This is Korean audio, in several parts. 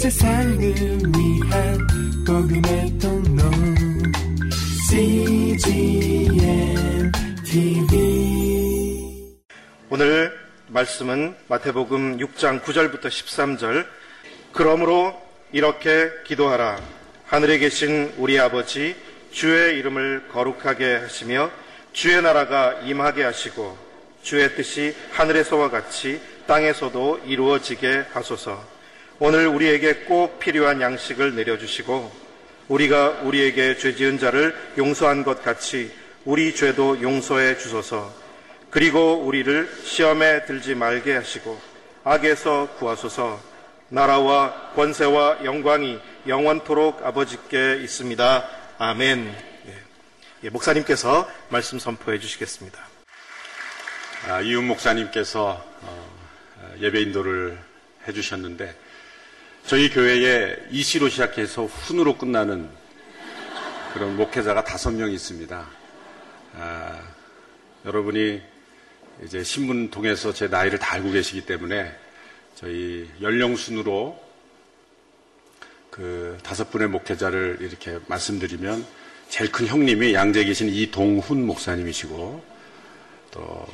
세상을 위한 복음의 통로. CGM TV 오늘 말씀은 마태복음 6장 9절부터 13절. 그러므로 이렇게 기도하라. 하늘에 계신 우리 아버지 주의 이름을 거룩하게 하시며 주의 나라가 임하게 하시고 주의 뜻이 하늘에서와 같이 땅에서도 이루어지게 하소서. 오늘 우리에게 꼭 필요한 양식을 내려주시고 우리가 우리에게 죄 지은 자를 용서한 것 같이 우리 죄도 용서해 주소서. 그리고 우리를 시험에 들지 말게 하시고 악에서 구하소서. 나라와 권세와 영광이 영원토록 아버지께 있습니다. 아멘. 예. 예, 목사님께서 말씀 선포해 주시겠습니다. 아, 이윤 목사님께서 어, 예배 인도를 해주셨는데 저희 교회에 이시로 시작해서 훈으로 끝나는 그런 목회자가 다섯 명 있습니다. 아, 여러분이 이제 신문 통해서 제 나이를 다 알고 계시기 때문에 저희 연령 순으로 그 다섯 분의 목회자를 이렇게 말씀드리면 제일 큰 형님이 양재 계신 이동훈 목사님이시고 또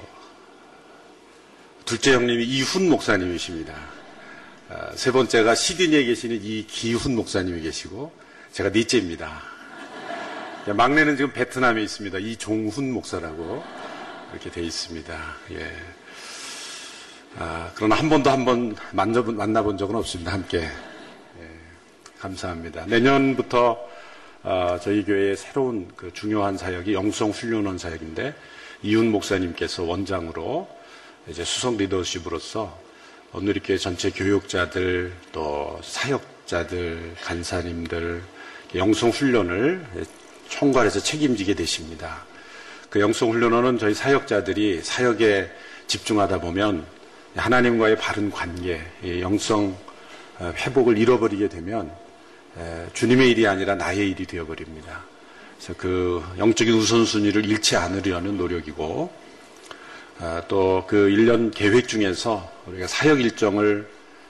둘째 형님이 이훈 목사님이십니다. 아, 세 번째가 시드니에 계시는 이기훈 목사님이 계시고 제가 넷째입니다. 막내는 지금 베트남에 있습니다. 이종훈 목사라고 이렇게 돼 있습니다. 예. 아, 그러나 한 번도 한번 만나본 적은 없습니다. 함께. 예, 감사합니다. 내년부터 어, 저희 교회의 새로운 그 중요한 사역이 영성 훈련원 사역인데 이훈 목사님께서 원장으로 이제 수석 리더십으로서 오늘 교회 전체 교육자들 또 사역자들 간사님들 영성 훈련을 총괄해서 책임지게 되십니다. 그 영성 훈련원은 저희 사역자들이 사역에 집중하다 보면 하나님과의 바른 관계, 영성 어, 회복을 잃어버리게 되면 주님의 일이 아니라 나의 일이 되어버립니다. 그래서 그 영적인 우선순위를 잃지 않으려는 노력이고 아, 또 그 1년 계획 중에서 우리가 사역 일정을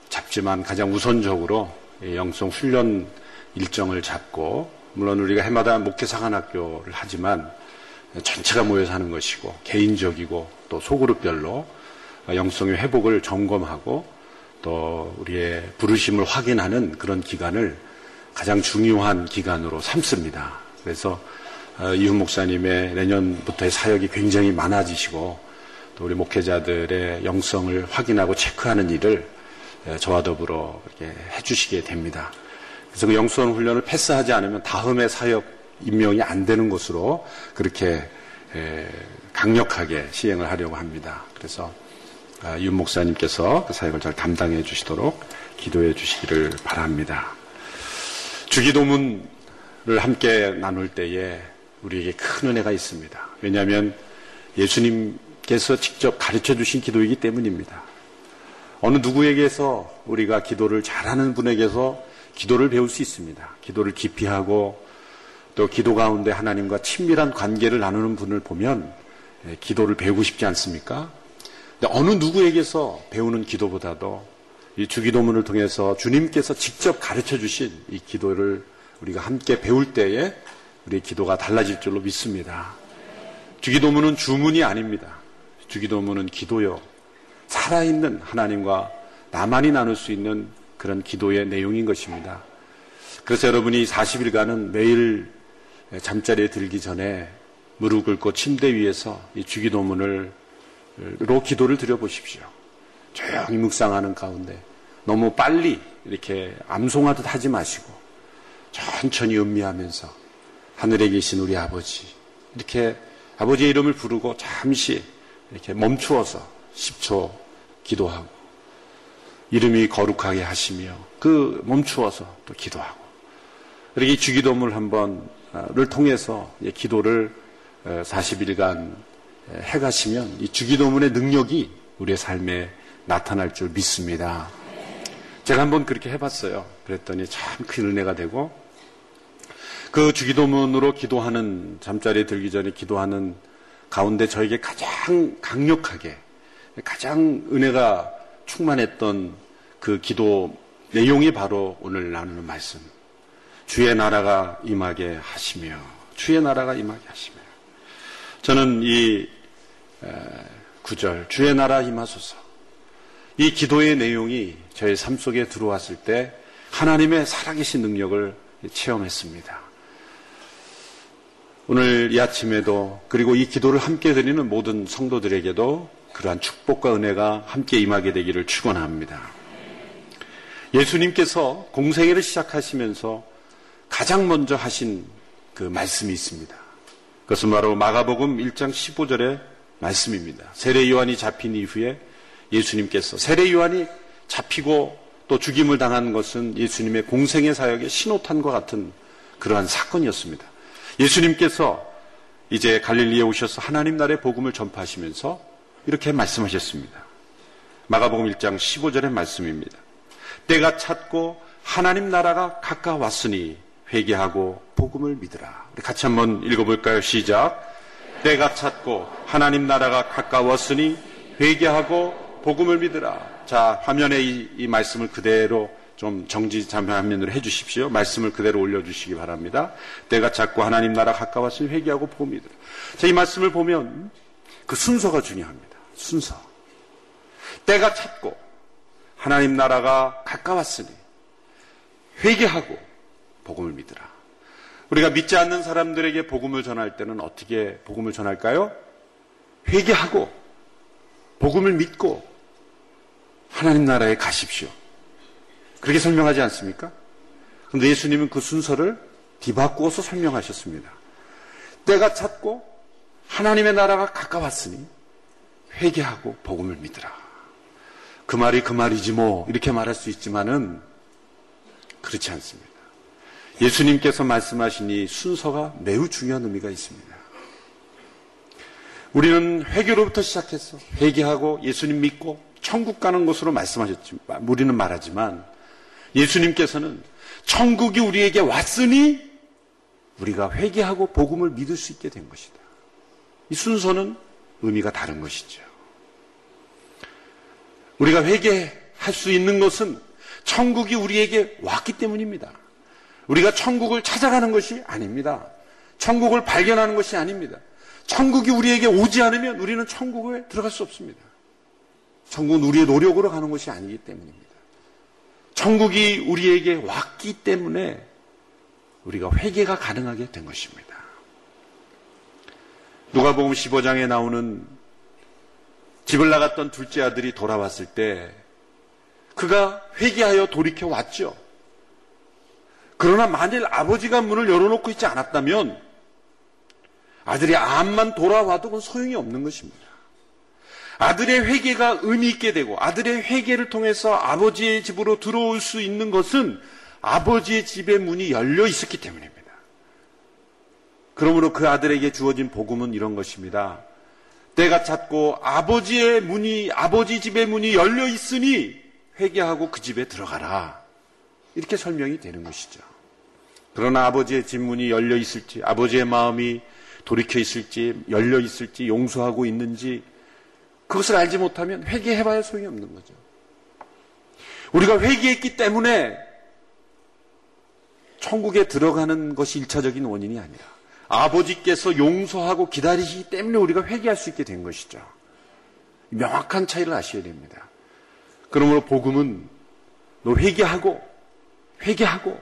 잡지만 가장 우선적으로 영성 훈련 일정을 잡고 물론 우리가 해마다 목회 사관학교를 하지만 전체가 모여서 하는 것이고 개인적이고 또 소그룹별로 영성의 회복을 점검하고 또 우리의 부르심을 확인하는 그런 기간을 가장 중요한 기간으로 삼습니다. 그래서 어, 이훈 목사님의 내년부터의 사역이 굉장히 많아지시고 또 우리 목회자들의 영성을 확인하고 체크하는 일을 저와 더불어 이렇게 해주시게 됩니다. 그래서 그 영성 훈련을 패스하지 않으면 다음에 사역 임명이 안 되는 것으로 그렇게 강력하게 시행을 하려고 합니다. 그래서 아, 윤 목사님께서 그 사역을 잘 담당해 주시도록 기도해 주시기를 바랍니다. 주기도문을 함께 나눌 때에 우리에게 큰 은혜가 있습니다. 왜냐하면 예수님 께서 직접 가르쳐 주신 기도이기 때문입니다. 어느 누구에게서 우리가 기도를 잘하는 분에게서 기도를 배울 수 있습니다. 기도를 깊이 하고 또 기도 가운데 하나님과 친밀한 관계를 나누는 분을 보면 예, 기도를 배우고 싶지 않습니까? 어느 누구에게서 배우는 기도보다도 이 주기도문을 통해서 주님께서 직접 가르쳐 주신 이 기도를 우리가 함께 배울 때에 우리의 기도가 달라질 줄로 믿습니다. 주기도문은 주문이 아닙니다. 주기도문은 기도요. 살아있는 하나님과 나만이 나눌 수 있는 그런 기도의 내용인 것입니다. 그래서 여러분이 40일간은 매일 잠자리에 들기 전에 무릎 꿇고 침대 위에서 이 주기도문을 로 기도를 드려보십시오. 조용히 묵상하는 가운데 너무 빨리 이렇게 암송하듯 하지 마시고 천천히 음미하면서 하늘에 계신 우리 아버지 이렇게 아버지의 이름을 부르고 잠시 이렇게 멈추어서 10초 기도하고 이름이 거룩하게 하시며 그 멈추어서 또 기도하고 이렇게 주기도문을 한번을 통해서 기도를 40일간 해가시면 이 주기도문의 능력이 우리의 삶에 나타날 줄 믿습니다. 제가 한번 그렇게 해봤어요. 그랬더니 참 큰 은혜가 되고 그 주기도문으로 기도하는 잠자리에 들기 전에 기도하는 가운데 저에게 가장 강력하게 가장 은혜가 충만했던 그 기도 내용이 바로 오늘 나누는 말씀. 주의 나라가 임하게 하시며, 주의 나라가 임하게 하시며. 저는 이 구절, 주의 나라 임하소서. 이 기도의 내용이 저의 삶 속에 들어왔을 때 하나님의 살아계신 능력을 체험했습니다. 오늘 이 아침에도 그리고 이 기도를 함께 드리는 모든 성도들에게도 그러한 축복과 은혜가 함께 임하게 되기를 축원합니다. 예수님께서 공생애를 시작하시면서 가장 먼저 하신 그 말씀이 있습니다. 그것은 바로 마가복음 1장 15절의 말씀입니다. 세례 요한이 잡힌 이후에 예수님께서 세례 요한이 잡히고 또 죽임을 당한 것은 예수님의 공생의 사역의 신호탄과 같은 그러한 사건이었습니다. 예수님께서 이제 갈릴리에 오셔서 하나님 나라의 복음을 전파하시면서 이렇게 말씀하셨습니다. 마가복음 1장 15절의 말씀입니다. 때가 찼고 하나님 나라가 가까웠으니 회개하고 복음을 믿으라. 우리 같이 한번 읽어볼까요? 시작. 때가 찼고 하나님 나라가 가까웠으니 회개하고 복음을 믿으라. 자, 화면에 이, 이 말씀을 그대로 좀 정지 잠화면으로 해주십시오. 말씀을 그대로 올려주시기 바랍니다. 때가 찼고 하나님 나라 가까웠으니 회개하고 복음 믿으라. 자, 이 말씀을 보면 그 순서가 중요합니다. 순서. 때가 찼고 하나님 나라가 가까웠으니 회개하고 복음을 믿으라. 우리가 믿지 않는 사람들에게 복음을 전할 때는 어떻게 복음을 전할까요? 회개하고 복음을 믿고 하나님 나라에 가십시오. 그렇게 설명하지 않습니까? 그런데 예수님은 그 순서를 뒤바꾸어서 설명하셨습니다. 때가 찼고 하나님의 나라가 가까웠으니 회개하고 복음을 믿으라. 그 말이 그 말이지 뭐 이렇게 말할 수 있지만은 그렇지 않습니다. 예수님께서 말씀하신 이 순서가 매우 중요한 의미가 있습니다. 우리는 회개로부터 시작해서 회개하고 예수님 믿고 천국 가는 것으로 말씀하셨지만 우리는 말하지만 예수님께서는 천국이 우리에게 왔으니 우리가 회개하고 복음을 믿을 수 있게 된 것이다. 이 순서는 의미가 다른 것이죠. 우리가 회개할 수 있는 것은 천국이 우리에게 왔기 때문입니다. 우리가 천국을 찾아가는 것이 아닙니다. 천국을 발견하는 것이 아닙니다. 천국이 우리에게 오지 않으면 우리는 천국에 들어갈 수 없습니다. 천국은 우리의 노력으로 가는 것이 아니기 때문입니다. 천국이 우리에게 왔기 때문에 우리가 회개가 가능하게 된 것입니다. 누가복음 15장에 나오는 집을 나갔던 둘째 아들이 돌아왔을 때 그가 회개하여 돌이켜 왔죠. 그러나 만일 아버지가 문을 열어놓고 있지 않았다면 아들이 암만 돌아와도 그건 소용이 없는 것입니다. 아들의 회개가 의미 있게 되고 아들의 회개를 통해서 아버지의 집으로 들어올 수 있는 것은 아버지의 집의 문이 열려 있었기 때문입니다. 그러므로 그 아들에게 주어진 복음은 이런 것입니다. 때가 찼고 아버지의 문이 아버지 집의 문이 열려 있으니 회개하고 그 집에 들어가라. 이렇게 설명이 되는 것이죠. 그러나 아버지의 집 문이 열려 있을지 아버지의 마음이 돌이켜 있을지 열려 있을지 용서하고 있는지 그것을 알지 못하면 회개해봐야 소용이 없는 거죠. 우리가 회개했기 때문에 천국에 들어가는 것이 일차적인 원인이 아니라 아버지께서 용서하고 기다리시기 때문에 우리가 회개할 수 있게 된 것이죠. 명확한 차이를 아셔야 됩니다. 그러므로 복음은 너 회개하고 회개하고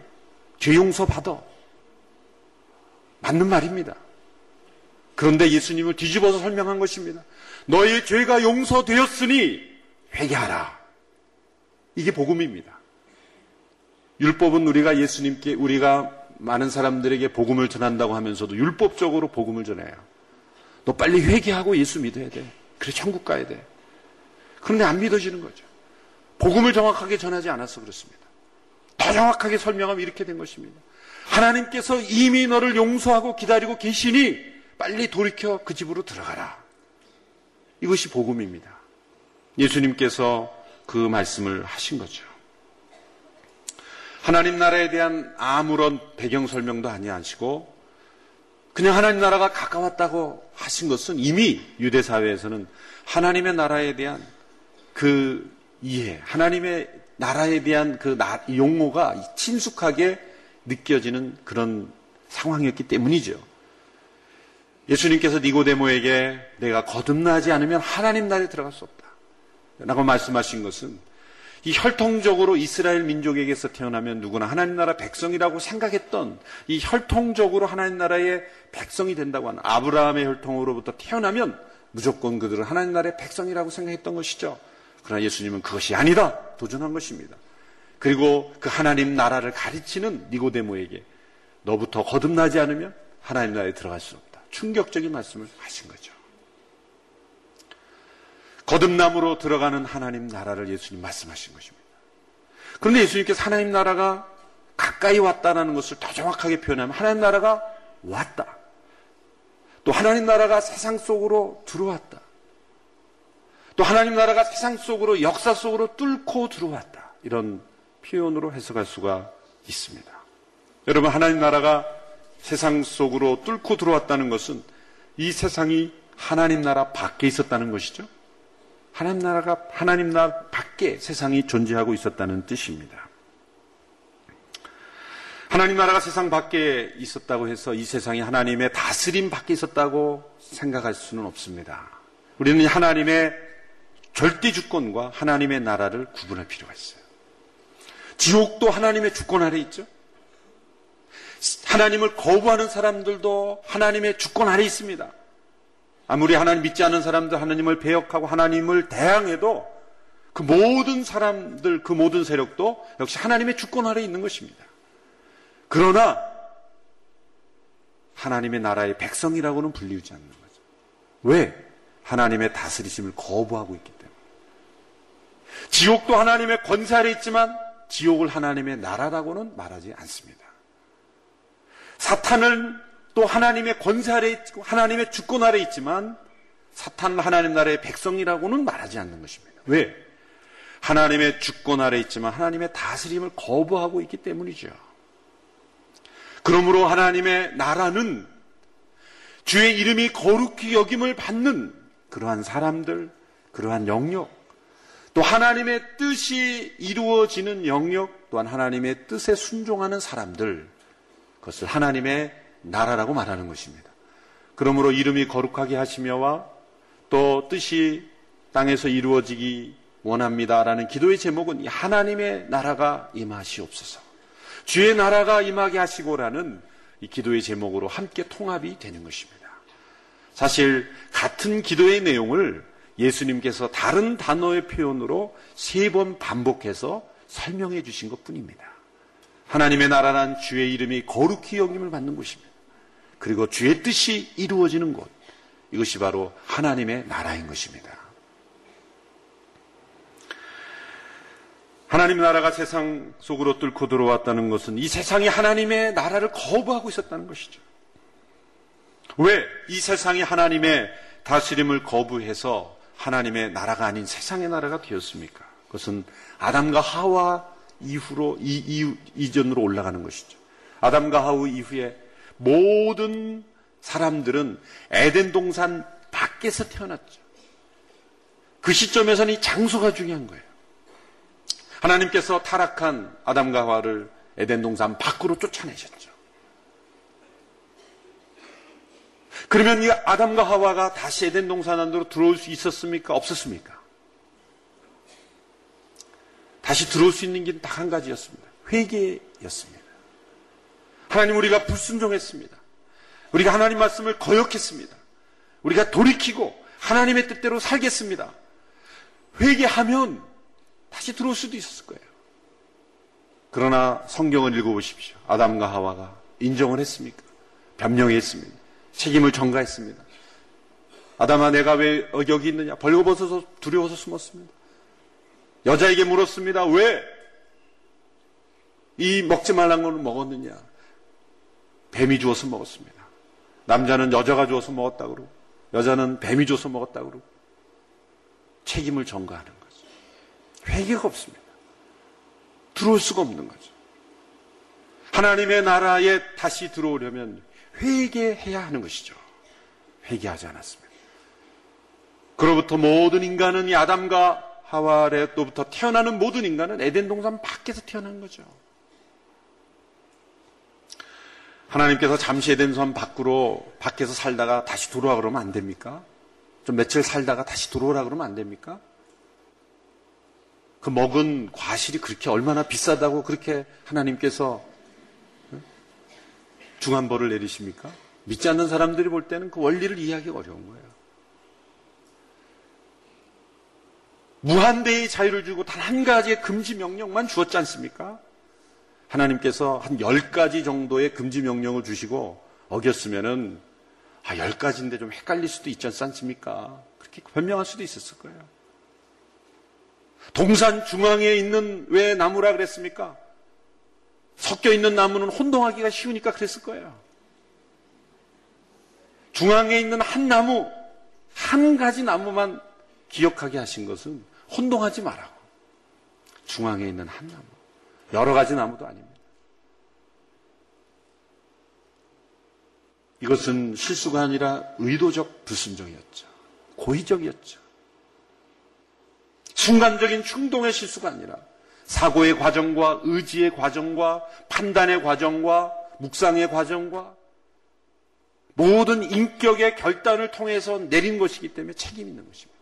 죄 용서 받아. 맞는 말입니다. 그런데 예수님을 뒤집어서 설명한 것입니다. 너의 죄가 용서되었으니 회개하라. 이게 복음입니다. 율법은 우리가 예수님께 우리가 많은 사람들에게 복음을 전한다고 하면서도 율법적으로 복음을 전해요. 너 빨리 회개하고 예수 믿어야 돼. 그래 천국 가야 돼. 그런데 안 믿어지는 거죠. 복음을 정확하게 전하지 않아서 그렇습니다. 더 정확하게 설명하면 이렇게 된 것입니다. 하나님께서 이미 너를 용서하고 기다리고 계시니 빨리 돌이켜 그 집으로 들어가라. 이것이 복음입니다. 예수님께서 그 말씀을 하신 거죠. 하나님 나라에 대한 아무런 배경 설명도 아니하시고 그냥 하나님 나라가 가까웠다고 하신 것은 이미 유대 사회에서는 하나님의 나라에 대한 그 이해, 하나님의 나라에 대한 그 나- 용어가 친숙하게 느껴지는 그런 상황이었기 때문이죠. 예수님께서 니고데모에게 내가 거듭나지 않으면 하나님 나라에 들어갈 수 없다. 라고 말씀하신 것은 이 혈통적으로 이스라엘 민족에게서 태어나면 누구나 하나님 나라 백성이라고 생각했던 이 혈통적으로 하나님 나라의 백성이 된다고 하는 아브라함의 혈통으로부터 태어나면 무조건 그들은 하나님 나라의 백성이라고 생각했던 것이죠. 그러나 예수님은 그것이 아니다. 도전한 것입니다. 그리고 그 하나님 나라를 가르치는 니고데모에게 너부터 거듭나지 않으면 하나님 나라에 들어갈 수 없다. 충격적인 말씀을 하신 거죠. 거듭남으로 들어가는 하나님 나라를 예수님 말씀하신 것입니다. 그런데 예수님께서 하나님 나라가 가까이 왔다는 것을 더 정확하게 표현하면 하나님 나라가 왔다. 또 하나님 나라가 세상 속으로 들어왔다. 또 하나님 나라가 세상 속으로 역사 속으로 뚫고 들어왔다. 이런 표현으로 해석할 수가 있습니다. 여러분 하나님 나라가 세상 속으로 뚫고 들어왔다는 것은 이 세상이 하나님 나라 밖에 있었다는 것이죠. 하나님 나라가 하나님 나라 밖에 세상이 존재하고 있었다는 뜻입니다. 하나님 나라가 세상 밖에 있었다고 해서 이 세상이 하나님의 다스림 밖에 있었다고 생각할 수는 없습니다. 우리는 하나님의 절대 주권과 하나님의 나라를 구분할 필요가 있어요. 지옥도 하나님의 주권 아래 있죠. 하나님을 거부하는 사람들도 하나님의 주권 아래 있습니다. 아무리 하나님 믿지 않는 사람들 하나님을 배역하고 하나님을 대항해도 그 모든 사람들, 그 모든 세력도 역시 하나님의 주권 아래 있는 것입니다. 그러나 하나님의 나라의 백성이라고는 불리우지 않는 거죠. 왜? 하나님의 다스리심을 거부하고 있기 때문에. 지옥도 하나님의 권세 아래 있지만 지옥을 하나님의 나라라고는 말하지 않습니다. 사탄은 또 하나님의 권세 아래 있고 하나님의 주권 아래 있지만 사탄은 하나님 나라의 백성이라고는 말하지 않는 것입니다. 왜? 하나님의 주권 아래 있지만 하나님의 다스림을 거부하고 있기 때문이죠. 그러므로 하나님의 나라는 주의 이름이 거룩히 여김을 받는 그러한 사람들, 그러한 영역, 또 하나님의 뜻이 이루어지는 영역, 또한 하나님의 뜻에 순종하는 사람들, 그것을 하나님의 나라라고 말하는 것입니다. 그러므로 이름이 거룩하게 하시며와 또 뜻이 땅에서 이루어지기 원합니다라는 기도의 제목은 하나님의 나라가 임하시옵소서. 주의 나라가 임하게 하시고라는 이 기도의 제목으로 함께 통합이 되는 것입니다. 사실 같은 기도의 내용을 예수님께서 다른 단어의 표현으로 세 번 반복해서 설명해 주신 것 뿐입니다. 하나님의 나라란 주의 이름이 거룩히 여김을 받는 곳입니다. 그리고 주의 뜻이 이루어지는 곳. 이것이 바로 하나님의 나라인 것입니다. 하나님 나라가 세상 속으로 뚫고 들어왔다는 것은 이 세상이 하나님의 나라를 거부하고 있었다는 것이죠. 왜 이 세상이 하나님의 다스림을 거부해서 하나님의 나라가 아닌 세상의 나라가 되었습니까? 그것은 아담과 하와 이후로 이, 이 이전으로 올라가는 것이죠. 아담과 하우 이후에 모든 사람들은 에덴 동산 밖에서 태어났죠. 그 시점에서는 이 장소가 중요한 거예요. 하나님께서 타락한 아담과 하와를 에덴 동산 밖으로 쫓아내셨죠. 그러면 이 아담과 하와가 다시 에덴 동산 안으로 들어올 수 있었습니까? 없었습니까? 다시 들어올 수 있는 길은 딱 한 가지였습니다. 회개였습니다. 하나님 우리가 불순종했습니다. 우리가 하나님 말씀을 거역했습니다. 우리가 돌이키고 하나님의 뜻대로 살겠습니다. 회개하면 다시 들어올 수도 있었을 거예요. 그러나 성경을 읽어보십시오. 아담과 하와가 인정을 했습니까? 변명했습니다. 책임을 전가했습니다. 아담아 내가 왜 여기 있느냐? 벌거벗어서 두려워서 숨었습니다. 여자에게 물었습니다. 왜? 이 먹지 말란 거는 먹었느냐? 뱀이 주어서 먹었습니다. 남자는 여자가 주어서 먹었다 그러고 여자는 뱀이 줘서 먹었다 그러고 책임을 전가하는 거죠. 회개가 없습니다. 들어올 수가 없는 거죠. 하나님의 나라에 다시 들어오려면 회개해야 하는 것이죠. 회개하지 않았습니다. 그로부터 모든 인간은 이 아담과 하와 아래로부터 태어나는 모든 인간은 에덴 동산 밖에서 태어난 거죠. 하나님께서 잠시 에덴 동 밖으로 밖에서 살다가 다시 들어와 그러면 안 됩니까? 좀 며칠 살다가 다시 들어오라 그러면 안 됩니까? 그 먹은 과실이 그렇게 얼마나 비싸다고 그렇게 하나님께서 중한벌을 내리십니까? 믿지 않는 사람들이 볼 때는 그 원리를 이해하기 어려운 거예요. 무한대의 자유를 주고 단 한 가지의 금지 명령만 주었지 않습니까? 하나님께서 한 열 가지 정도의 금지 명령을 주시고 어겼으면은 아, 열 가지인데 좀 헷갈릴 수도 있지 않습니까? 그렇게 변명할 수도 있었을 거예요. 동산 중앙에 있는 왜 나무라 그랬습니까? 섞여 있는 나무는 혼동하기가 쉬우니까 그랬을 거예요. 중앙에 있는 한 나무, 한 가지 나무만 기억하게 하신 것은 혼동하지 말라고. 중앙에 있는 한 나무. 여러 가지 나무도 아닙니다. 이것은 실수가 아니라 의도적 불순종이었죠. 고의적이었죠. 순간적인 충동의 실수가 아니라 사고의 과정과 의지의 과정과 판단의 과정과 묵상의 과정과 모든 인격의 결단을 통해서 내린 것이기 때문에 책임 있는 것입니다.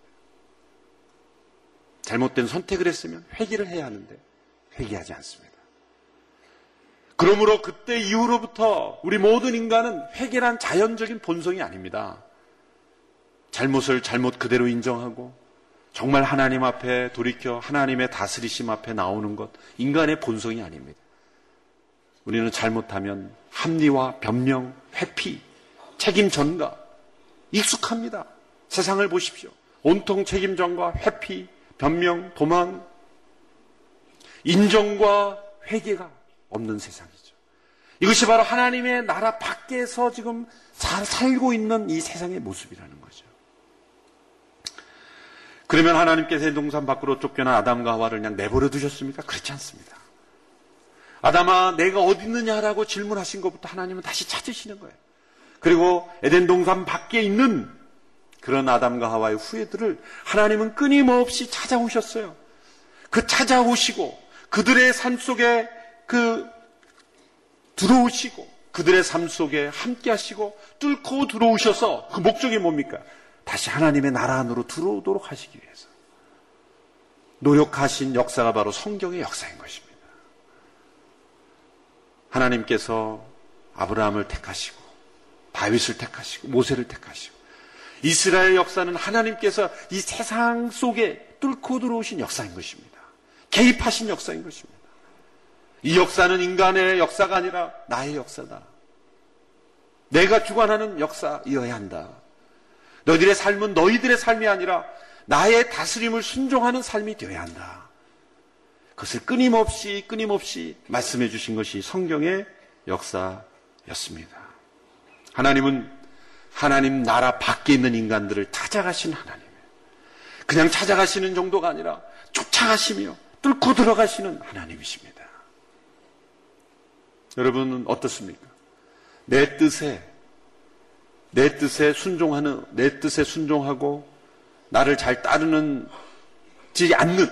잘못된 선택을 했으면 회개를 해야 하는데 회개하지 않습니다. 그러므로 그때 이후로부터 우리 모든 인간은 회개란 자연적인 본성이 아닙니다. 잘못을 잘못 그대로 인정하고 정말 하나님 앞에 돌이켜 하나님의 다스리심 앞에 나오는 것 인간의 본성이 아닙니다. 우리는 잘못하면 합리화, 변명, 회피, 책임 전가 익숙합니다. 세상을 보십시오. 온통 책임 전가, 회피, 변명, 도망, 인정과 회개가 없는 세상이죠. 이것이 바로 하나님의 나라 밖에서 지금 잘 살고 있는 이 세상의 모습이라는 거죠. 그러면 하나님께서 동산 밖으로 쫓겨난 아담과 하와를 그냥 내버려 두셨습니까? 그렇지 않습니다. 아담아, 내가 어디 있느냐라고 질문하신 것부터 하나님은 다시 찾으시는 거예요. 그리고 에덴 동산 밖에 있는 그런 아담과 하와의 후예들을 하나님은 끊임없이 찾아오셨어요. 그 찾아오시고 그들의 삶 속에 그 들어오시고 그들의 삶 속에 함께 하시고 뚫고 들어오셔서 그 목적이 뭡니까? 다시 하나님의 나라 안으로 들어오도록 하시기 위해서 노력하신 역사가 바로 성경의 역사인 것입니다. 하나님께서 아브라함을 택하시고 다윗을 택하시고 모세를 택하시고 이스라엘 역사는 하나님께서 이 세상 속에 뚫고 들어오신 역사인 것입니다. 개입하신 역사인 것입니다. 이 역사는 인간의 역사가 아니라 나의 역사다. 내가 주관하는 역사이어야 한다. 너희들의 삶은 너희들의 삶이 아니라 나의 다스림을 순종하는 삶이 되어야 한다. 그것을 끊임없이 끊임없이 말씀해 주신 것이 성경의 역사였습니다. 하나님은 하나님 나라 밖에 있는 인간들을 찾아가신 하나님. 그냥 찾아가시는 정도가 아니라 쫓아가시며 뚫고 들어가시는 하나님이십니다. 여러분은 어떻습니까? 내 뜻에 내 뜻에 순종하는 내 뜻에 순종하고 나를 잘 따르는 지 않는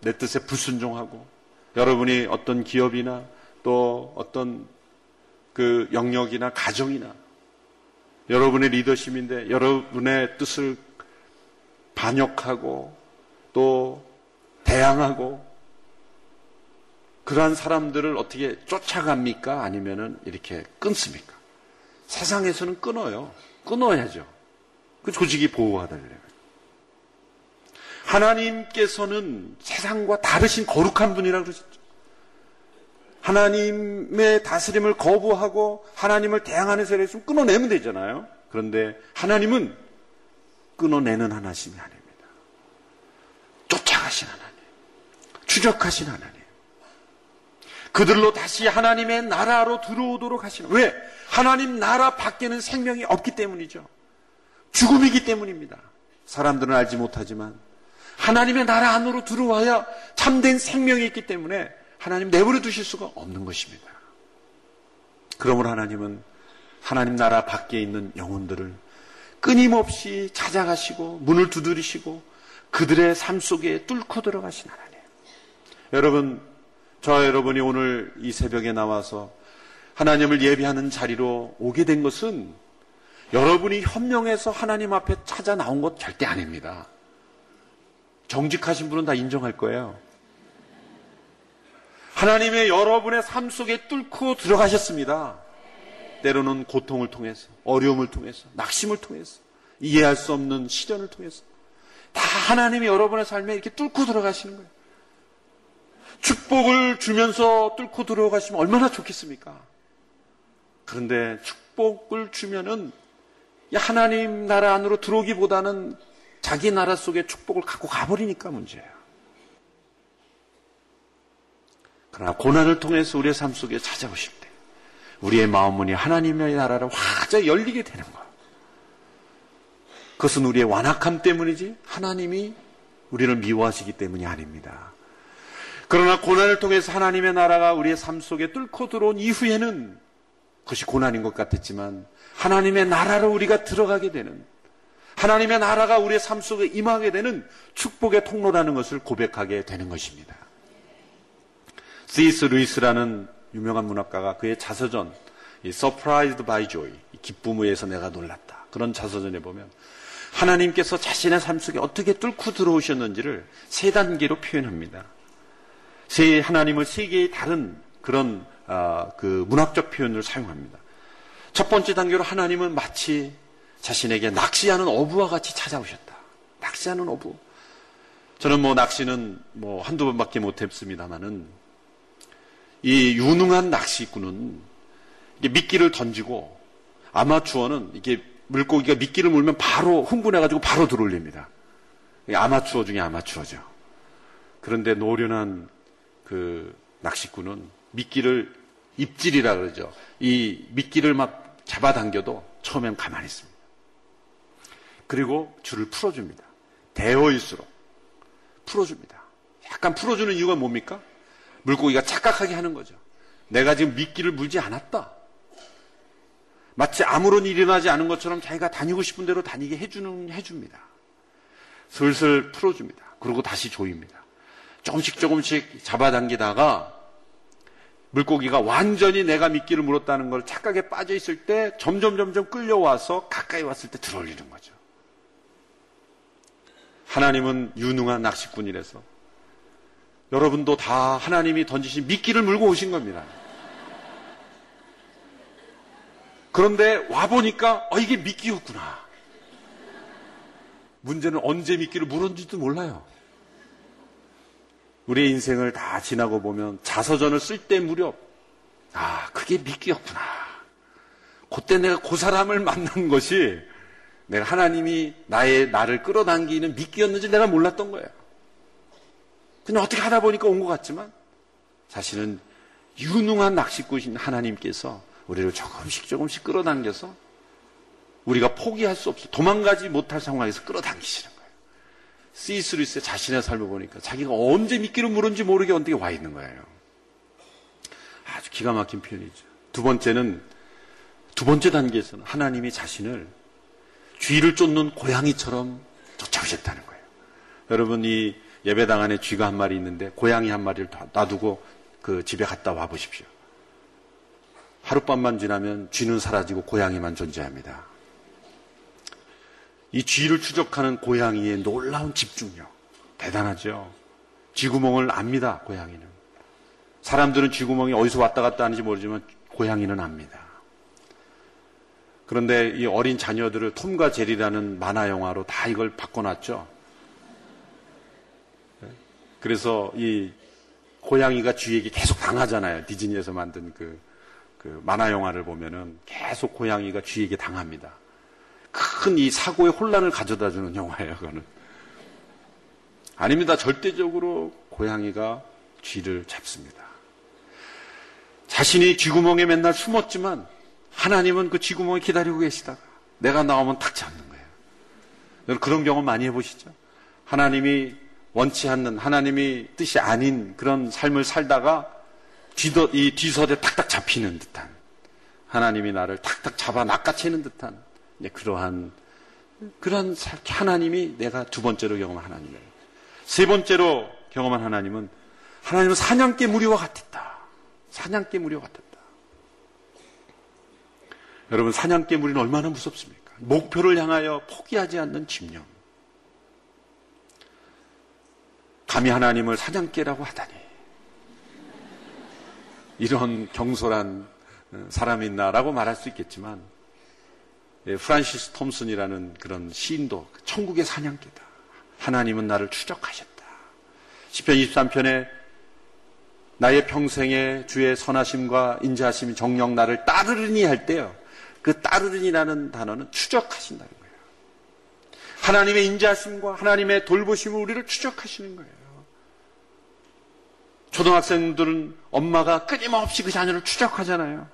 내 뜻에 불순종하고 여러분이 어떤 기업이나 또 어떤 그 영역이나 가정이나 여러분의 리더십인데 여러분의 뜻을 반역하고 또 대항하고 그러한 사람들을 어떻게 쫓아갑니까? 아니면은 이렇게 끊습니까? 세상에서는 끊어요. 끊어야죠. 그 조직이 보호하달래요. 하나님께서는 세상과 다르신 거룩한 분이라고 그러셨죠. 하나님의 다스림을 거부하고 하나님을 대항하는 세례 있으면 끊어내면 되잖아요. 그런데 하나님은 끊어내는 하나님이 아닙니다. 쫓아가신 하나님. 추적하신 하나님. 그들로 다시 하나님의 나라로 들어오도록 하시는. 왜? 하나님 나라 밖에는 생명이 없기 때문이죠. 죽음이기 때문입니다. 사람들은 알지 못하지만 하나님의 나라 안으로 들어와야 참된 생명이 있기 때문에 하나님 내버려 두실 수가 없는 것입니다. 그러므로 하나님은 하나님 나라 밖에 있는 영혼들을 끊임없이 찾아가시고 문을 두드리시고 그들의 삶 속에 뚫고 들어가신 하나님. 여러분, 저와 여러분이 오늘 이 새벽에 나와서 하나님을 예배하는 자리로 오게 된 것은 여러분이 현명해서 하나님 앞에 찾아 나온 것 절대 아닙니다. 정직하신 분은 다 인정할 거예요. 하나님의 여러분의 삶 속에 뚫고 들어가셨습니다. 때로는 고통을 통해서, 어려움을 통해서, 낙심을 통해서, 이해할 수 없는 시련을 통해서 다 하나님이 여러분의 삶에 이렇게 뚫고 들어가시는 거예요. 축복을 주면서 뚫고 들어가시면 얼마나 좋겠습니까? 그런데 축복을 주면은 하나님 나라 안으로 들어오기보다는 자기 나라 속에 축복을 갖고 가버리니까 문제예요. 그러나 고난을 통해서 우리의 삶 속에 찾아오실 때 우리의 마음 문이 하나님의 나라를 활짝 열리게 되는 것. 그것은 우리의 완악함 때문이지 하나님이 우리를 미워하시기 때문이 아닙니다. 그러나 고난을 통해서 하나님의 나라가 우리의 삶 속에 뚫고 들어온 이후에는 그것이 고난인 것 같았지만 하나님의 나라로 우리가 들어가게 되는 하나님의 나라가 우리의 삶 속에 임하게 되는 축복의 통로라는 것을 고백하게 되는 것입니다. 시스 루이스라는 유명한 문학가가 그의 자서전 Surprised by Joy 기쁨 의해서 내가 놀랐다 그런 자서전에 보면 하나님께서 자신의 삶 속에 어떻게 뚫고 들어오셨는지를 세 단계로 표현합니다. 세 하나님을 세 개의 다른 그런 아, 그 문학적 표현을 사용합니다. 첫 번째 단계로 하나님은 마치 자신에게 낚시하는 어부와 같이 찾아오셨다. 낚시하는 어부. 저는 뭐 낚시는 뭐 한두 번밖에 못했습니다만은 이 유능한 낚시꾼은 이게 미끼를 던지고 아마추어는 이게 물고기가 미끼를 물면 바로 흥분해가지고 바로 들어올립니다. 아마추어 중에 아마추어죠. 그런데 노련한 그 낚시꾼은 미끼를 입질이라 그러죠. 이 미끼를 막 잡아당겨도 처음엔 가만히 있습니다. 그리고 줄을 풀어줍니다. 대어일수록 풀어줍니다. 약간 풀어주는 이유가 뭡니까? 물고기가 착각하게 하는 거죠. 내가 지금 미끼를 물지 않았다. 마치 아무런 일이 일어나지 않은 것처럼 자기가 다니고 싶은 대로 다니게 해주는, 해줍니다. 슬슬 풀어줍니다. 그리고 다시 조입니다. 조금씩 조금씩 잡아당기다가 물고기가 완전히 내가 미끼를 물었다는 걸 착각에 빠져 있을 때 점점 점점 끌려와서 가까이 왔을 때 들어올리는 거죠. 하나님은 유능한 낚시꾼이라서 여러분도 다 하나님이 던지신 미끼를 물고 오신 겁니다. 그런데 와보니까, 어, 이게 미끼였구나. 문제는 언제 미끼를 물었는지도 몰라요. 우리의 인생을 다 지나고 보면 자서전을 쓸 때 무렵, 아, 그게 미끼였구나. 그때 내가 그 사람을 만난 것이 내가 하나님이 나의 나를 끌어당기는 미끼였는지 내가 몰랐던 거예요. 그냥 어떻게 하다 보니까 온 것 같지만 사실은 유능한 낚시꾼이신 하나님께서 우리를 조금씩 조금씩 끌어당겨서 우리가 포기할 수 없어 도망가지 못할 상황에서 끌어당기시는 거예요. 시스루스의 자신의 삶을 보니까 자기가 언제 미끼를 물은지 모르게 어떻게 와 있는 거예요. 아주 기가 막힌 표현이죠. 두 번째는 두 번째 단계에서는 하나님이 자신을 쥐를 쫓는 고양이처럼 쫓아오셨다는 거예요. 여러분 이 예배당 안에 쥐가 한 마리 있는데 고양이 한 마리를 놔두고 그 집에 갔다 와 보십시오. 하룻밤만 지나면 쥐는 사라지고 고양이만 존재합니다. 이 쥐를 추적하는 고양이의 놀라운 집중력. 대단하죠? 쥐구멍을 압니다, 고양이는. 사람들은 쥐구멍이 어디서 왔다 갔다 하는지 모르지만 고양이는 압니다. 그런데 이 어린 자녀들을 톰과 제리라는 만화 영화로 다 이걸 바꿔놨죠. 그래서 이 고양이가 쥐에게 계속 당하잖아요. 디즈니에서 만든 그, 그 만화 영화를 보면은 계속 고양이가 쥐에게 당합니다. 큰 이 사고의 혼란을 가져다 주는 영화예요, 그거는. 아닙니다. 절대적으로 고양이가 쥐를 잡습니다. 자신이 쥐구멍에 맨날 숨었지만 하나님은 그 쥐구멍에 기다리고 계시다가 내가 나오면 탁 잡는 거예요. 그런 경험 많이 해보시죠? 하나님이 원치 않는 하나님이 뜻이 아닌 그런 삶을 살다가 뒤더, 이 뒤서대 탁탁 잡히는 듯한 하나님이 나를 탁탁 잡아 낚아채는 듯한 그러한 그런 하나님이 내가 두 번째로 경험한 하나님이에요. 세 번째로 경험한 하나님은 하나님은 사냥개 무리와 같았다. 사냥개 무리와 같았다. 여러분 사냥개 무리는 얼마나 무섭습니까? 목표를 향하여 포기하지 않는 집념. 감히 하나님을 사냥개라고 하다니. 이런 경솔한 어, 사람이 있나라고 말할 수 있겠지만 예, 프란시스 톰슨이라는 그런 시인도 천국의 사냥개다. 하나님은 나를 추적하셨다. 10편 23편에 나의 평생에 주의 선하심과 인자하심이 정령 나를 따르르니 할 때요. 그 따르르니라는 단어는 추적하신다는 거예요. 하나님의 인자하심과 하나님의 돌보심을 우리를 추적하시는 거예요. 초등학생들은 엄마가 끊임없이 그 자녀를 추적하잖아요.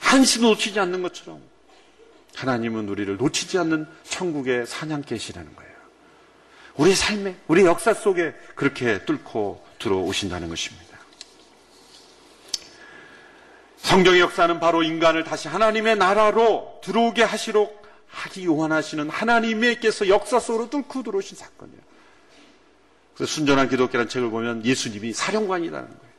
한시도 놓치지 않는 것처럼 하나님은 우리를 놓치지 않는 천국의 사냥개시라는 거예요. 우리 삶에, 우리 역사 속에 그렇게 뚫고 들어오신다는 것입니다. 성경의 역사는 바로 인간을 다시 하나님의 나라로 들어오게 하시록 하기 요원하시는 하나님께서 역사 속으로 뚫고 들어오신 사건이에요. 그래서 순전한 기독교라는 책을 보면 예수님이 사령관이라는 거예요.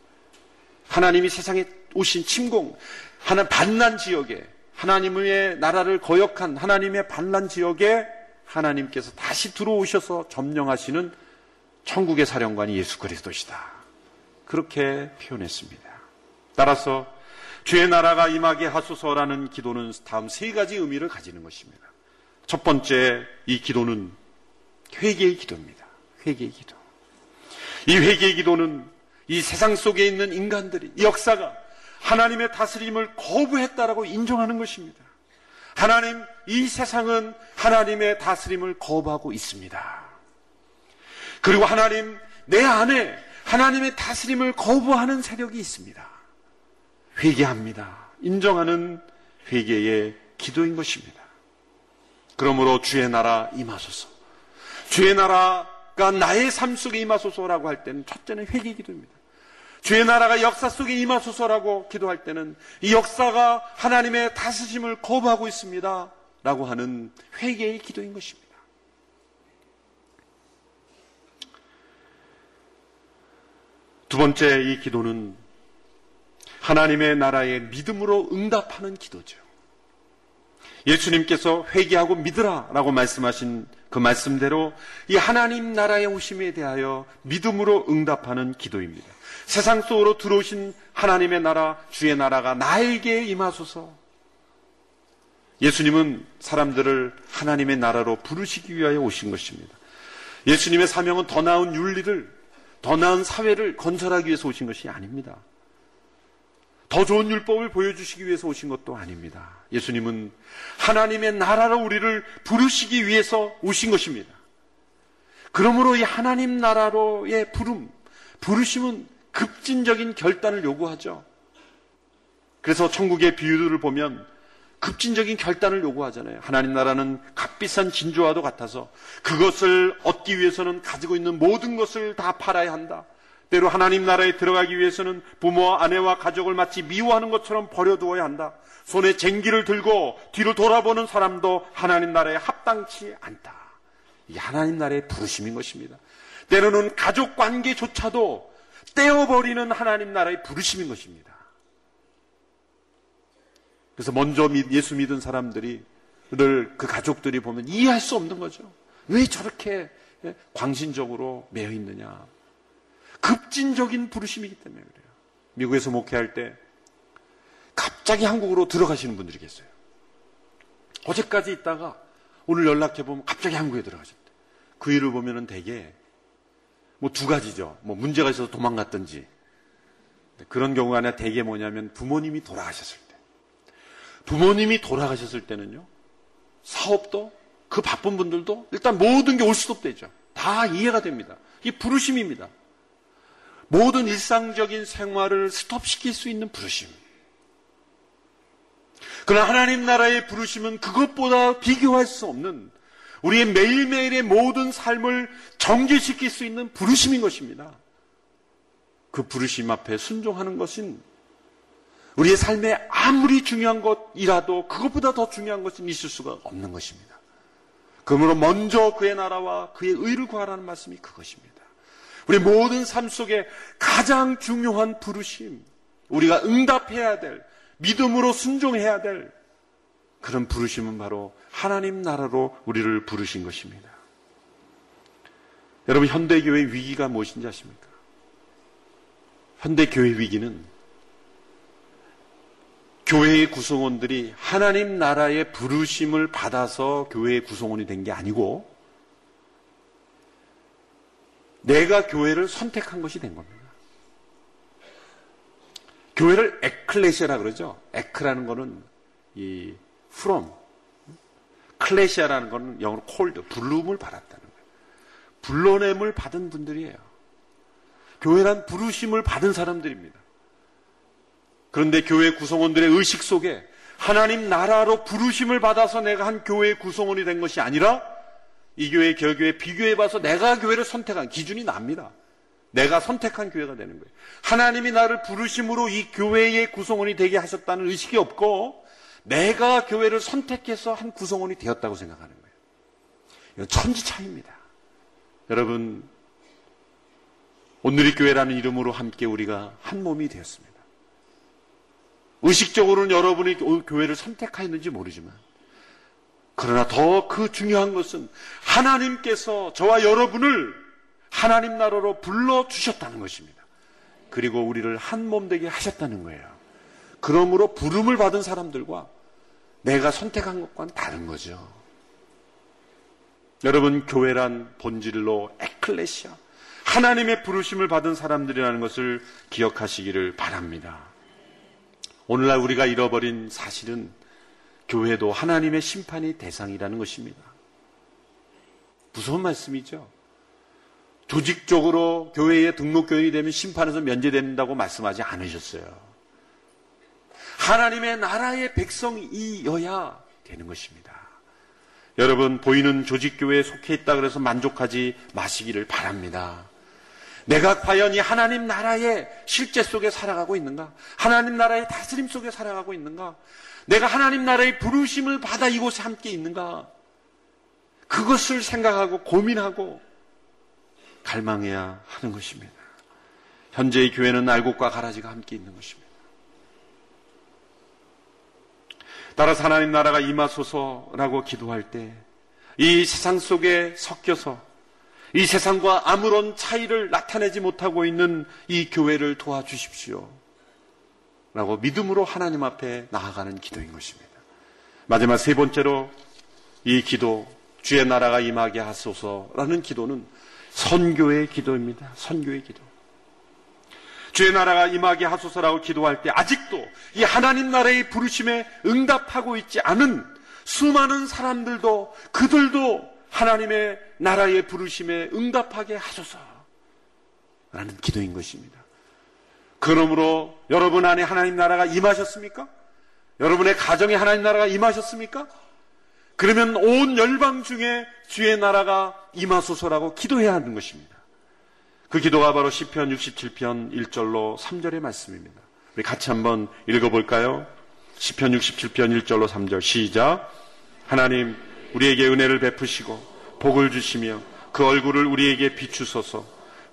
하나님이 세상에 오신 침공, 하나 반난 지역에 하나님의 나라를 거역한 하나님의 반난 지역에 하나님께서 다시 들어오셔서 점령하시는 천국의 사령관이 예수 그리스도시다. 그렇게 표현했습니다. 따라서 주의 나라가 임하게 하소서라는 기도는 다음 세 가지 의미를 가지는 것입니다. 첫 번째 이 기도는 회개의 기도입니다. 회개의 기도. 이 회개의 기도는 이 세상 속에 있는 인간들이 이 역사가 하나님의 다스림을 거부했다라고 인정하는 것입니다. 하나님, 이 세상은 하나님의 다스림을 거부하고 있습니다. 그리고 하나님, 내 안에 하나님의 다스림을 거부하는 세력이 있습니다. 회개합니다. 인정하는 회개의 기도인 것입니다. 그러므로 주의 나라 임하소서. 주의 나라 가 나의 삶 속에 임하소서라고 할 때는 첫째는 회개 기도입니다. 주의 나라가 역사 속에 임하소서라고 기도할 때는 이 역사가 하나님의 다스심을 거부하고 있습니다. 라고 하는 회개의 기도인 것입니다. 두 번째 이 기도는 하나님의 나라의 믿음으로 응답하는 기도죠. 예수님께서 회개하고 믿으라라고 말씀하신 그 말씀대로 이 하나님 나라의 오심에 대하여 믿음으로 응답하는 기도입니다. 세상 속으로 들어오신 하나님의 나라, 주의 나라가 나에게 임하소서. 예수님은 사람들을 하나님의 나라로 부르시기 위하여 오신 것입니다. 예수님의 사명은 더 나은 윤리를, 더 나은 사회를 건설하기 위해서 오신 것이 아닙니다. 더 좋은 율법을 보여주시기 위해서 오신 것도 아닙니다. 예수님은 하나님의 나라로 우리를 부르시기 위해서 오신 것입니다. 그러므로 이 하나님 나라로의 부름, 부르심은 급진적인 결단을 요구하죠. 그래서 천국의 비유들을 보면 급진적인 결단을 요구하잖아요. 하나님 나라는 값비싼 진주와도 같아서 그것을 얻기 위해서는 가지고 있는 모든 것을 다 팔아야 한다. 때로 하나님 나라에 들어가기 위해서는 부모와 아내와 가족을 마치 미워하는 것처럼 버려두어야 한다. 손에 쟁기를 들고 뒤로 돌아보는 사람도 하나님 나라에 합당치 않다. 이 하나님 나라의 부르심인 것입니다. 때로는 가족 관계조차도 떼어버리는 하나님 나라의 부르심인 것입니다. 그래서 먼저 예수 믿은 사람들이 늘 그 가족들이 보면 이해할 수 없는 거죠. 왜 저렇게 예, 광신적으로 매여 있느냐. 급진적인 부르심이기 때문에 그래요. 미국에서 목회할 때 갑자기 한국으로 들어가시는 분들이 계세요. 어제까지 있다가 오늘 연락해보면 갑자기 한국에 들어가셨대. 그 일을 보면은 대개 뭐 두 가지죠. 뭐 문제가 있어서 도망갔든지. 그런 경우가 아니라 대개 뭐냐면 부모님이 돌아가셨을 때. 부모님이 돌아가셨을 때는요. 사업도 그 바쁜 분들도 일단 모든 게 올 수도 되죠. 다 이해가 됩니다. 이 부르심입니다. 모든 일상적인 생활을 스톱시킬 수 있는 부르심. 그러나 하나님 나라의 부르심은 그것보다 비교할 수 없는 우리의 매일매일의 모든 삶을 정지시킬 수 있는 부르심인 것입니다. 그 부르심 앞에 순종하는 것은 우리의 삶에 아무리 중요한 것이라도 그것보다 더 중요한 것은 있을 수가 없는 것입니다. 그러므로 먼저 그의 나라와 그의 의를 구하라는 말씀이 그것입니다. 우리 모든 삶 속에 가장 중요한 부르심, 우리가 응답해야 될, 믿음으로 순종해야 될 그런 부르심은 바로 하나님 나라로 우리를 부르신 것입니다. 여러분, 현대교회 위기가 무엇인지 아십니까? 현대교회 위기는 교회의 구성원들이 하나님 나라의 부르심을 받아서 교회의 구성원이 된 게 아니고 내가 교회를 선택한 것이 된 겁니다. 교회를 에클레시아라 그러죠. 에크라는 거는 이 from, 클레시아라는 거는 영어로 콜드, 불름을 받았다는 거예요. 불러냄을 받은 분들이에요. 교회란 부르심을 받은 사람들입니다. 그런데 교회 구성원들의 의식 속에 하나님 나라로 부르심을 받아서 내가 한 교회의 구성원이 된 것이 아니라 이 교회, 저 교회 비교해 봐서 내가 교회를 선택한 기준이 납니다. 내가 선택한 교회가 되는 거예요. 하나님이 나를 부르심으로 이 교회의 구성원이 되게 하셨다는 의식이 없고 내가 교회를 선택해서 한 구성원이 되었다고 생각하는 거예요. 이건 천지 차이입니다. 여러분, 오늘의 교회라는 이름으로 함께 우리가 한 몸이 되었습니다. 의식적으로는 여러분이 교회를 선택하였는지 모르지만 그러나 더 그 중요한 것은 하나님께서 저와 여러분을 하나님 나라로 불러주셨다는 것입니다. 그리고 우리를 한 몸 되게 하셨다는 거예요. 그러므로 부름을 받은 사람들과 내가 선택한 것과는 다른 거죠. 여러분, 교회란 본질로 에클레시아, 하나님의 부르심을 받은 사람들이라는 것을 기억하시기를 바랍니다. 오늘날 우리가 잃어버린 사실은 교회도 하나님의 심판의 대상이라는 것입니다. 무서운 말씀이죠. 조직적으로 교회에 등록교인이 되면 심판에서 면제된다고 말씀하지 않으셨어요. 하나님의 나라의 백성이어야 되는 것입니다. 여러분, 보이는 조직교회에 속해 있다 그래서 만족하지 마시기를 바랍니다. 내가 과연 이 하나님 나라의 실제 속에 살아가고 있는가? 하나님 나라의 다스림 속에 살아가고 있는가? 내가 하나님 나라의 부르심을 받아 이곳에 함께 있는가? 그것을 생각하고 고민하고 갈망해야 하는 것입니다. 현재의 교회는 알곡과 가라지가 함께 있는 것입니다. 따라서 하나님 나라가 임하소서라고 기도할 때 이 세상 속에 섞여서 이 세상과 아무런 차이를 나타내지 못하고 있는 이 교회를 도와주십시오. 라고 믿음으로 하나님 앞에 나아가는 기도인 것입니다. 마지막 세 번째로 이 기도, 주의 나라가 임하게 하소서라는 기도는 선교의 기도입니다. 선교의 기도. 주의 나라가 임하게 하소서라고 기도할 때 아직도 이 하나님 나라의 부르심에 응답하고 있지 않은 수많은 사람들도 그들도 하나님의 나라의 부르심에 응답하게 하소서. 라는 기도인 것입니다. 그러므로 여러분 안에 하나님 나라가 임하셨습니까? 여러분의 가정에 하나님 나라가 임하셨습니까? 그러면 온 열방 중에 주의 나라가 임하소서라고 기도해야 하는 것입니다. 그 기도가 바로 시편 67편 1절로 3절의 말씀입니다. 우리 같이 한번 읽어볼까요? 시편 67편 1절로 3절 시작. 하나님 우리에게 은혜를 베푸시고 복을 주시며 그 얼굴을 우리에게 비추소서.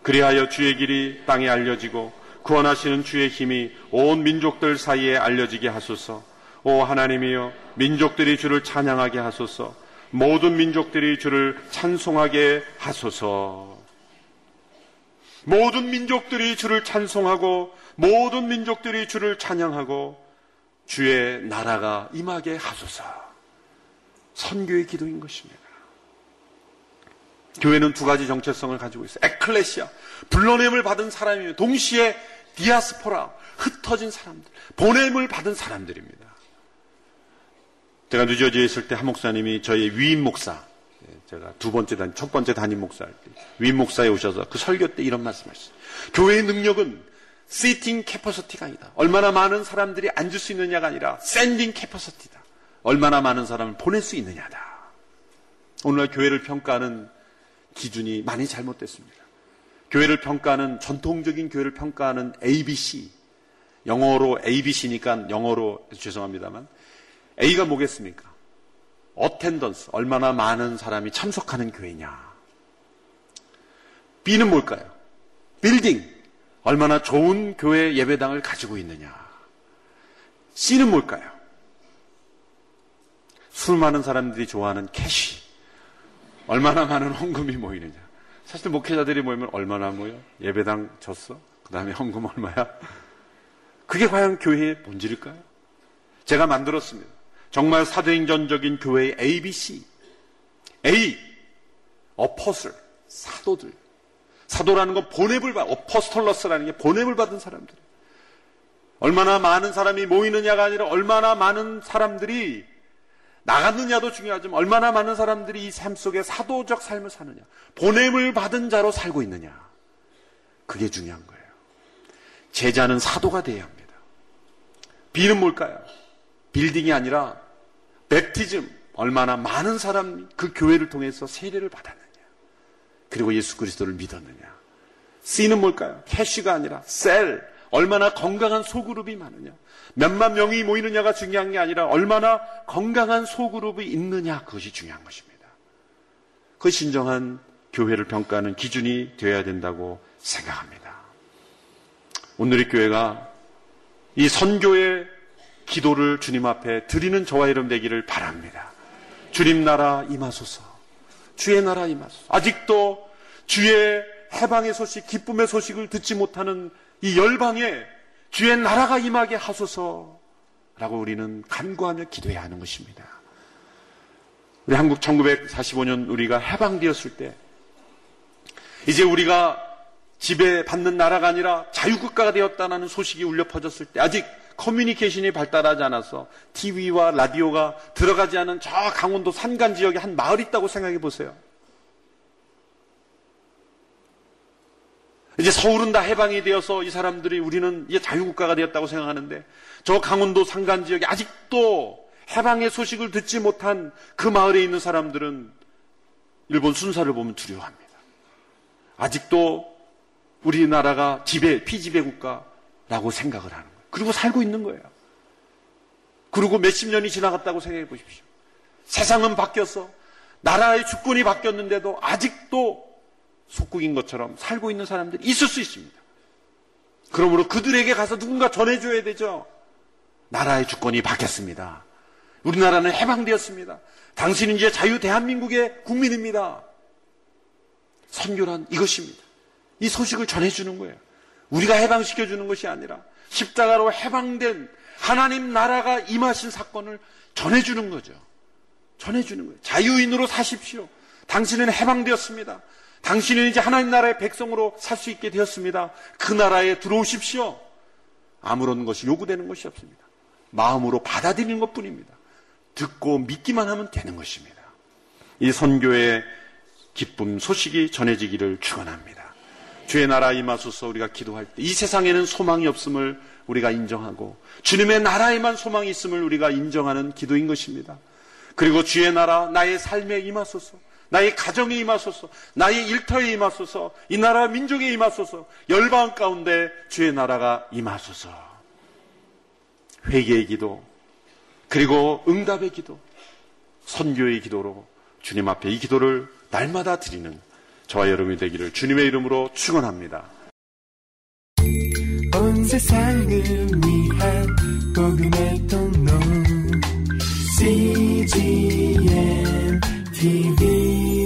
그리하여 주의 길이 땅에 알려지고 구원하시는 주의 힘이 온 민족들 사이에 알려지게 하소서. 오 하나님이여 민족들이 주를 찬양하게 하소서. 모든 민족들이 주를 찬송하게 하소서. 모든 민족들이 주를 찬송하고 모든 민족들이 주를 찬양하고 주의 나라가 임하게 하소서. 선교의 기도인 것입니다. 교회는 두 가지 정체성을 가지고 있어요. 에클레시아, 불러냄을 받은 사람이며 동시에 디아스포라, 흩어진 사람들, 보냄을 받은 사람들입니다. 제가 뉴저지에 있을 때 한 목사님이 저희 위임 목사, 예, 제가 두 번째 단, 첫 번째 담임 목사할 때 위임 목사에 오셔서 그 설교 때 이런 말씀하셨어요. 교회의 능력은 seating capacity가 아니다. 얼마나 많은 사람들이 앉을 수 있느냐가 아니라 sending capacity다. 얼마나 많은 사람을 보낼 수 있느냐다. 오늘날 교회를 평가하는 기준이 많이 잘못됐습니다. 교회를 평가하는 전통적인 교회를 평가하는 ABC 영어로 ABC니까 영어로 죄송합니다만 A가 뭐겠습니까? 어텐던스, 얼마나 많은 사람이 참석하는 교회냐. B는 뭘까요? 빌딩, 얼마나 좋은 교회 예배당을 가지고 있느냐. C는 뭘까요? 술 많은 사람들이 좋아하는 cash. 얼마나 많은 헌금이 모이느냐. 사실 목회자들이 모이면 얼마나 모여? 예배당 줬어? 그 다음에 헌금 얼마야? 그게 과연 교회의 본질일까요? 제가 만들었습니다. 정말 사도행전적인 교회의 ABC. A. Apostle. 사도들. 사도라는 건 보냄을 받, apostolos라는 게 보냄을 받은 사람들. 얼마나 많은 사람이 모이느냐가 아니라 얼마나 많은 사람들이 나갔느냐도 중요하지만 얼마나 많은 사람들이 이 삶 속에 사도적 삶을 사느냐. 보냄을 받은 자로 살고 있느냐. 그게 중요한 거예요. 제자는 사도가 되어야 합니다. B는 뭘까요? 빌딩이 아니라 베티즘 얼마나 많은 사람이 그 교회를 통해서 세례를 받았느냐. 그리고 예수 그리스도를 믿었느냐. C는 뭘까요? 캐시가 아니라 셀 얼마나 건강한 소그룹이 많으냐. 몇만 명이 모이느냐가 중요한 게 아니라 얼마나 건강한 소그룹이 있느냐 그것이 중요한 것입니다. 그 진정한 교회를 평가하는 기준이 되어야 된다고 생각합니다. 오늘의 교회가 이 선교의 기도를 주님 앞에 드리는 저와 여러분 되기를 바랍니다. 주님 나라 임하소서. 주의 나라 임하소서. 아직도 주의 해방의 소식, 기쁨의 소식을 듣지 못하는 이 열방에 주의 나라가 임하게 하소서라고 우리는 간구하며 기도해야 하는 것입니다. 우리 한국 1945년 우리가 해방되었을 때 이제 우리가 지배받는 나라가 아니라 자유국가가 되었다는 소식이 울려 퍼졌을 때 아직 커뮤니케이션이 발달하지 않아서 TV와 라디오가 들어가지 않은 저 강원도 산간 지역에 한 마을 있다고 생각해 보세요. 이제 서울은 다 해방이 되어서 이 사람들이 우리는 이제 자유국가가 되었다고 생각하는데 저 강원도 산간 지역에 아직도 해방의 소식을 듣지 못한 그 마을에 있는 사람들은 일본 순사를 보면 두려워합니다. 아직도 우리나라가 지배, 피지배 국가라고 생각을 하는 거예요. 그리고 살고 있는 거예요. 그리고 몇십 년이 지나갔다고 생각해 보십시오. 세상은 바뀌었어. 나라의 주권이 바뀌었는데도 아직도 속국인 것처럼 살고 있는 사람들이 있을 수 있습니다. 그러므로 그들에게 가서 누군가 전해줘야 되죠. 나라의 주권이 바뀌었습니다. 우리나라는 해방되었습니다. 당신은 이제 자유 대한민국의 국민입니다. 선교란 이것입니다. 이 소식을 전해주는 거예요. 우리가 해방시켜주는 것이 아니라 십자가로 해방된 하나님 나라가 임하신 사건을 전해주는 거죠. 전해주는 거예요. 자유인으로 사십시오. 당신은 해방되었습니다. 당신은 이제 하나님 나라의 백성으로 살 수 있게 되었습니다. 그 나라에 들어오십시오. 아무런 것이 요구되는 것이 없습니다. 마음으로 받아들이는 것 뿐입니다. 듣고 믿기만 하면 되는 것입니다. 이 선교의 기쁨 소식이 전해지기를 축원합니다. 주의 나라 임하소서 우리가 기도할 때 이 세상에는 소망이 없음을 우리가 인정하고 주님의 나라에만 소망이 있음을 우리가 인정하는 기도인 것입니다. 그리고 주의 나라 나의 삶에 임하소서 나의 가정에 임하소서, 나의 일터에 임하소서, 이 나라 민족에 임하소서, 열방 가운데 주의 나라가 임하소서. 회개의 기도, 그리고 응답의 기도, 선교의 기도로 주님 앞에 이 기도를 날마다 드리는 저와 여러분이 되기를 주님의 이름으로 축원합니다. 온 세상을 위한 복음의 통로 CGM TV